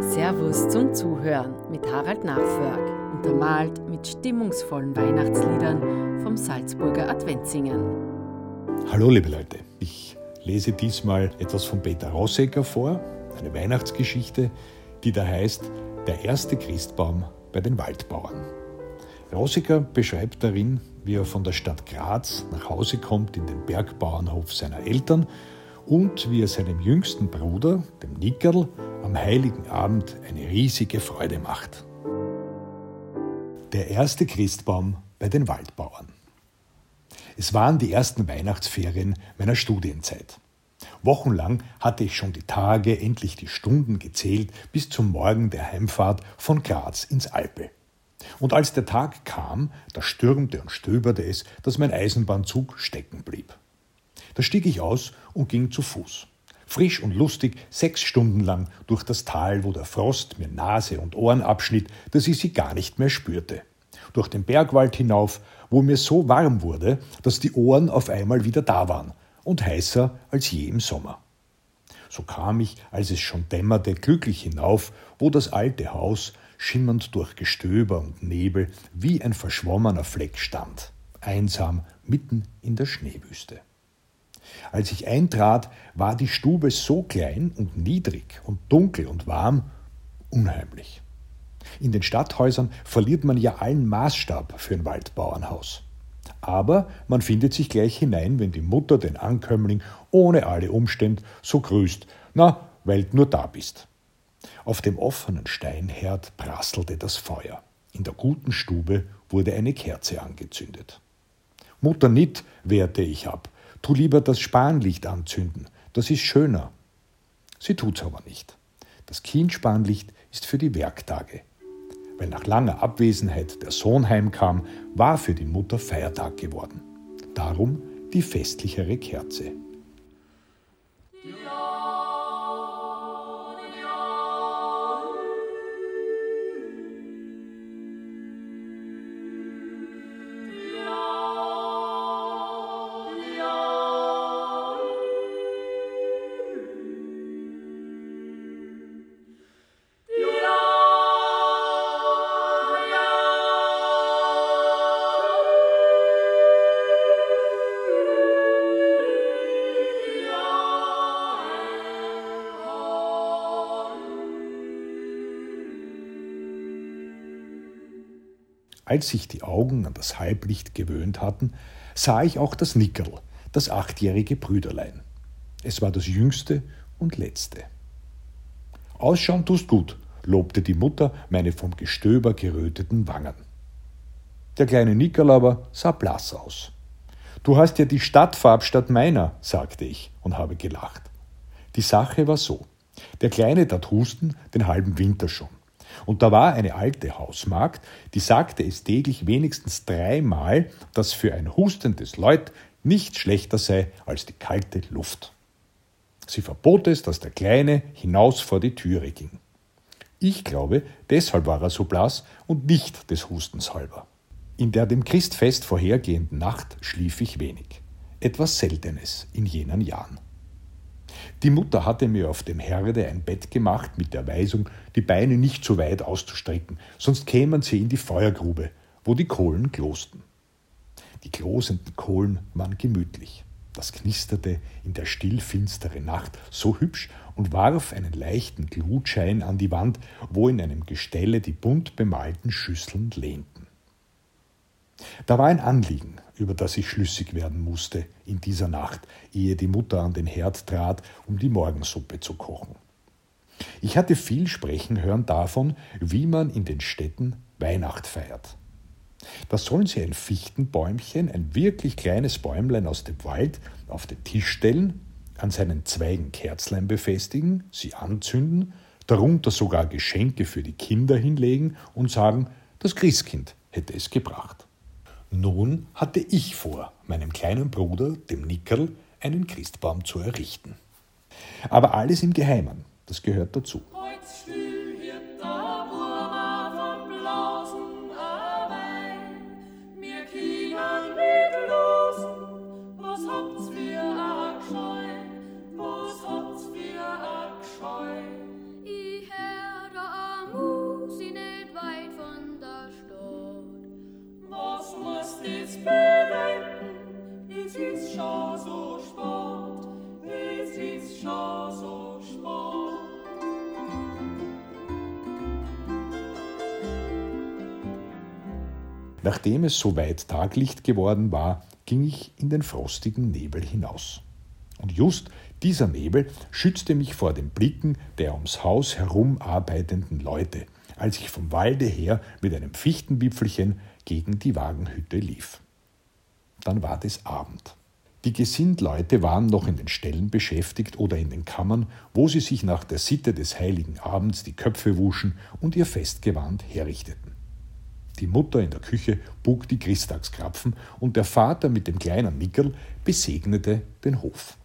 Servus zum Zuhören mit Harald Nachförg, untermalt mit stimmungsvollen Weihnachtsliedern vom Salzburger Adventsingen. Hallo liebe Leute, ich lese diesmal etwas von Peter Rossecker vor, eine Weihnachtsgeschichte, die da heißt Der erste Christbaum bei den Waldbauern. Rossecker beschreibt darin, wie er von der Stadt Graz nach Hause kommt in den Bergbauernhof seiner Eltern und wie er seinem jüngsten Bruder, dem Nickerl, am heiligen Abend eine riesige Freude macht. Der erste Christbaum bei den Waldbauern. Es waren die ersten Weihnachtsferien meiner Studienzeit. Wochenlang hatte ich schon die Tage, endlich die Stunden gezählt bis zum Morgen der Heimfahrt von Graz ins Alpe. Und als der Tag kam, da stürmte und stöberte es, dass mein Eisenbahnzug stecken blieb. Da stieg ich aus und ging zu Fuß. Frisch und lustig sechs Stunden lang durch das Tal, wo der Frost mir Nase und Ohren abschnitt, dass ich sie gar nicht mehr spürte. Durch den Bergwald hinauf, wo mir so warm wurde, dass die Ohren auf einmal wieder da waren und heißer als je im Sommer. So kam ich, als es schon dämmerte, glücklich hinauf, wo das alte Haus, schimmernd durch Gestöber und Nebel, wie ein verschwommener Fleck stand, einsam mitten in der Schneewüste. Als ich eintrat, war die Stube so klein und niedrig und dunkel und warm, unheimlich. In den Stadthäusern verliert man ja allen Maßstab für ein Waldbauernhaus. Aber man findet sich gleich hinein, wenn die Mutter den Ankömmling ohne alle Umstände so grüßt, na, weil du nur da bist. Auf dem offenen Steinherd prasselte das Feuer. In der guten Stube wurde eine Kerze angezündet. Mutter Nitt, wehrte ich ab, Tu lieber das Spanlicht anzünden, das ist schöner. Sie tut's aber nicht. Das Kindspanlicht ist für die Werktage. Weil nach langer Abwesenheit der Sohn heimkam, war für die Mutter Feiertag geworden. Darum die festlichere Kerze. Als sich die Augen an das Halblicht gewöhnt hatten, sah ich auch das Nickerl, das achtjährige Brüderlein. Es war das jüngste und letzte. Ausschauen tust gut, lobte die Mutter meine vom Gestöber geröteten Wangen. Der kleine Nickerl aber sah blass aus. Du hast ja die Stadtfarb statt meiner, sagte ich und habe gelacht. Die Sache war so. Der Kleine tat husten den halben Winter schon. Und da war eine alte Hausmagd, die sagte es täglich wenigstens dreimal, dass für ein hustendes Leut nichts schlechter sei als die kalte Luft. Sie verbot es, dass der Kleine hinaus vor die Türe ging. Ich glaube, deshalb war er so blass und nicht des Hustens halber. In der dem Christfest vorhergehenden Nacht schlief ich wenig. Etwas Seltenes in jenen Jahren. Die Mutter hatte mir auf dem Herde ein Bett gemacht mit der Weisung, die Beine nicht zu weit auszustrecken, sonst kämen sie in die Feuergrube, wo die Kohlen klosten. Die klosenden Kohlen waren gemütlich. Das knisterte in der stillfinsteren Nacht so hübsch und warf einen leichten Glutschein an die Wand, wo in einem Gestelle die bunt bemalten Schüsseln lehnten. Da war ein Anliegen, über das ich schlüssig werden musste in dieser Nacht, ehe die Mutter an den Herd trat, um die Morgensuppe zu kochen. Ich hatte viel sprechen hören davon, wie man in den Städten Weihnacht feiert. Da sollen sie ein Fichtenbäumchen, ein wirklich kleines Bäumlein aus dem Wald, auf den Tisch stellen, an seinen Zweigen Kerzlein befestigen, sie anzünden, darunter sogar Geschenke für die Kinder hinlegen und sagen, das Christkind hätte es gebracht. Nun hatte ich vor, meinem kleinen Bruder, dem Nickerl, einen Christbaum zu errichten. Aber alles im Geheimen, das gehört dazu. Nachdem es soweit Taglicht geworden war, ging ich in den frostigen Nebel hinaus. Und just dieser Nebel schützte mich vor den Blicken der ums Haus herum arbeitenden Leute, als ich vom Walde her mit einem Fichtenwipfelchen gegen die Wagenhütte lief. Dann war es Abend. Die Gesindleute waren noch in den Ställen beschäftigt oder in den Kammern, wo sie sich nach der Sitte des heiligen Abends die Köpfe wuschen und ihr Festgewand herrichteten. Die Mutter in der Küche bug die Christtagskrapfen und der Vater mit dem kleinen Nickel besegnete den Hof.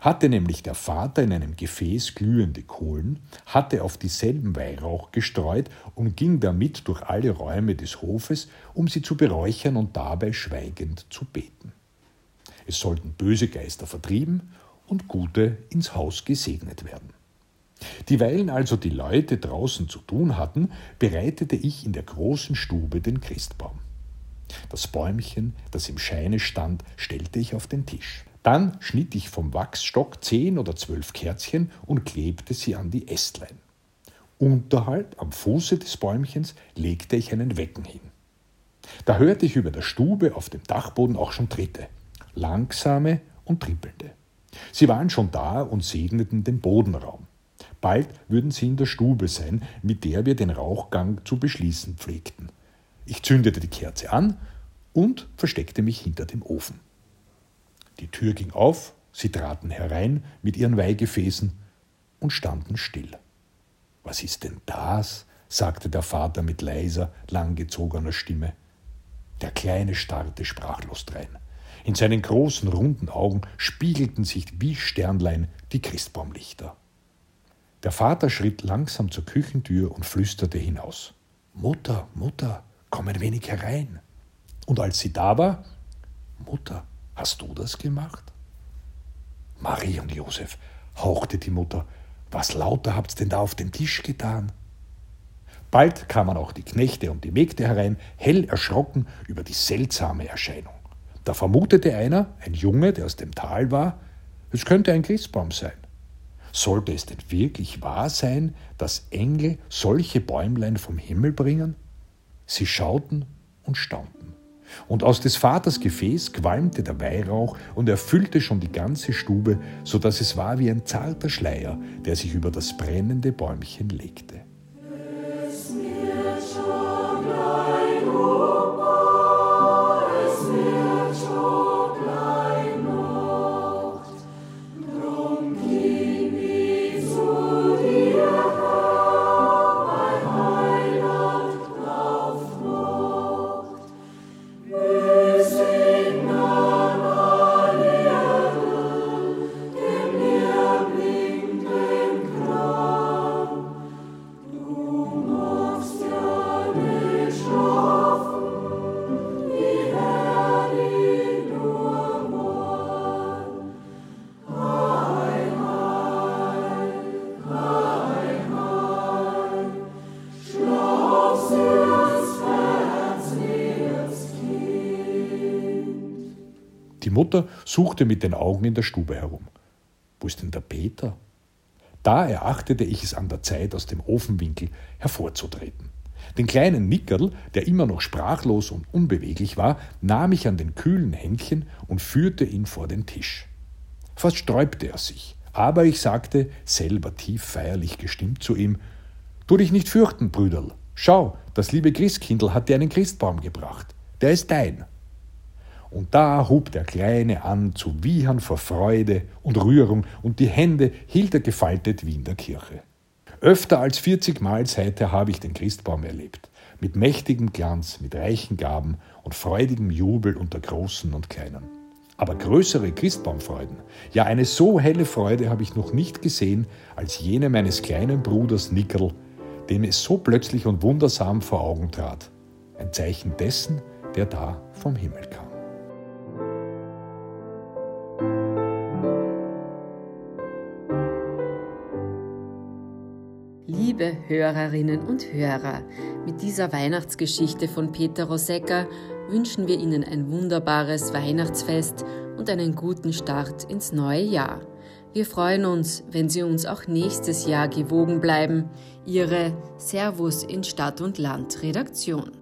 Hatte nämlich der Vater in einem Gefäß glühende Kohlen, hatte auf dieselben Weihrauch gestreut und ging damit durch alle Räume des Hofes, um sie zu beräuchern und dabei schweigend zu beten. Es sollten böse Geister vertrieben und gute ins Haus gesegnet werden. Dieweil also die Leute draußen zu tun hatten, bereitete ich in der großen Stube den Christbaum. Das Bäumchen, das im Scheine stand, stellte ich auf den Tisch. Dann schnitt ich vom Wachsstock zehn oder zwölf Kerzchen und klebte sie an die Ästlein. Unterhalb am Fuße des Bäumchens legte ich einen Wecken hin. Da hörte ich über der Stube auf dem Dachboden auch schon Tritte, langsame und trippelnde. Sie waren schon da und segneten den Bodenraum. Bald würden sie in der Stube sein, mit der wir den Rauchgang zu beschließen pflegten. Ich zündete die Kerze an und versteckte mich hinter dem Ofen. Die Tür ging auf, sie traten herein mit ihren Weihgefäßen und standen still. Was ist denn das? sagte der Vater mit leiser, langgezogener Stimme. Der Kleine starrte sprachlos drein. In seinen großen, runden Augen spiegelten sich wie Sternlein die Christbaumlichter. Der Vater schritt langsam zur Küchentür und flüsterte hinaus. Mutter, Mutter, komm ein wenig herein. Und als sie da war, Mutter, Hast du das gemacht? Marie und Josef, hauchte die Mutter, was lauter habt's denn da auf den Tisch getan? Bald kamen auch die Knechte und die Mägde herein, hell erschrocken über die seltsame Erscheinung. Da vermutete einer, ein Junge, der aus dem Tal war, es könnte ein Christbaum sein. Sollte es denn wirklich wahr sein, dass Engel solche Bäumlein vom Himmel bringen? Sie schauten und staunten. Und aus des Vaters Gefäß qualmte der Weihrauch und erfüllte schon die ganze Stube, so dass es war wie ein zarter Schleier, der sich über das brennende Bäumchen legte. Die Mutter suchte mit den Augen in der Stube herum. Wo ist denn der Peter? Da erachtete ich es an der Zeit, aus dem Ofenwinkel hervorzutreten. Den kleinen Nickerl, der immer noch sprachlos und unbeweglich war, nahm ich an den kühlen Händchen und führte ihn vor den Tisch. Fast sträubte er sich, aber ich sagte, selber tief feierlich gestimmt zu ihm: Tu dich nicht fürchten, Brüderl. Schau, das liebe Christkindl hat dir einen Christbaum gebracht. Der ist dein. Und da hub der Kleine an zu wiehern vor Freude und Rührung, und die Hände hielt er gefaltet wie in der Kirche. Öfter als vierzigmal seither habe ich den Christbaum erlebt, mit mächtigem Glanz, mit reichen Gaben und freudigem Jubel unter Großen und Kleinen. Aber größere Christbaumfreuden, ja eine so helle Freude habe ich noch nicht gesehen, als jene meines kleinen Bruders Nickerl, dem es so plötzlich und wundersam vor Augen trat. Ein Zeichen dessen, der da vom Himmel kam. Liebe Hörerinnen und Hörer, mit dieser Weihnachtsgeschichte von Peter Rosecker wünschen wir Ihnen ein wunderbares Weihnachtsfest und einen guten Start ins neue Jahr. Wir freuen uns, wenn Sie uns auch nächstes Jahr gewogen bleiben. Ihre Servus in Stadt und Land Redaktion.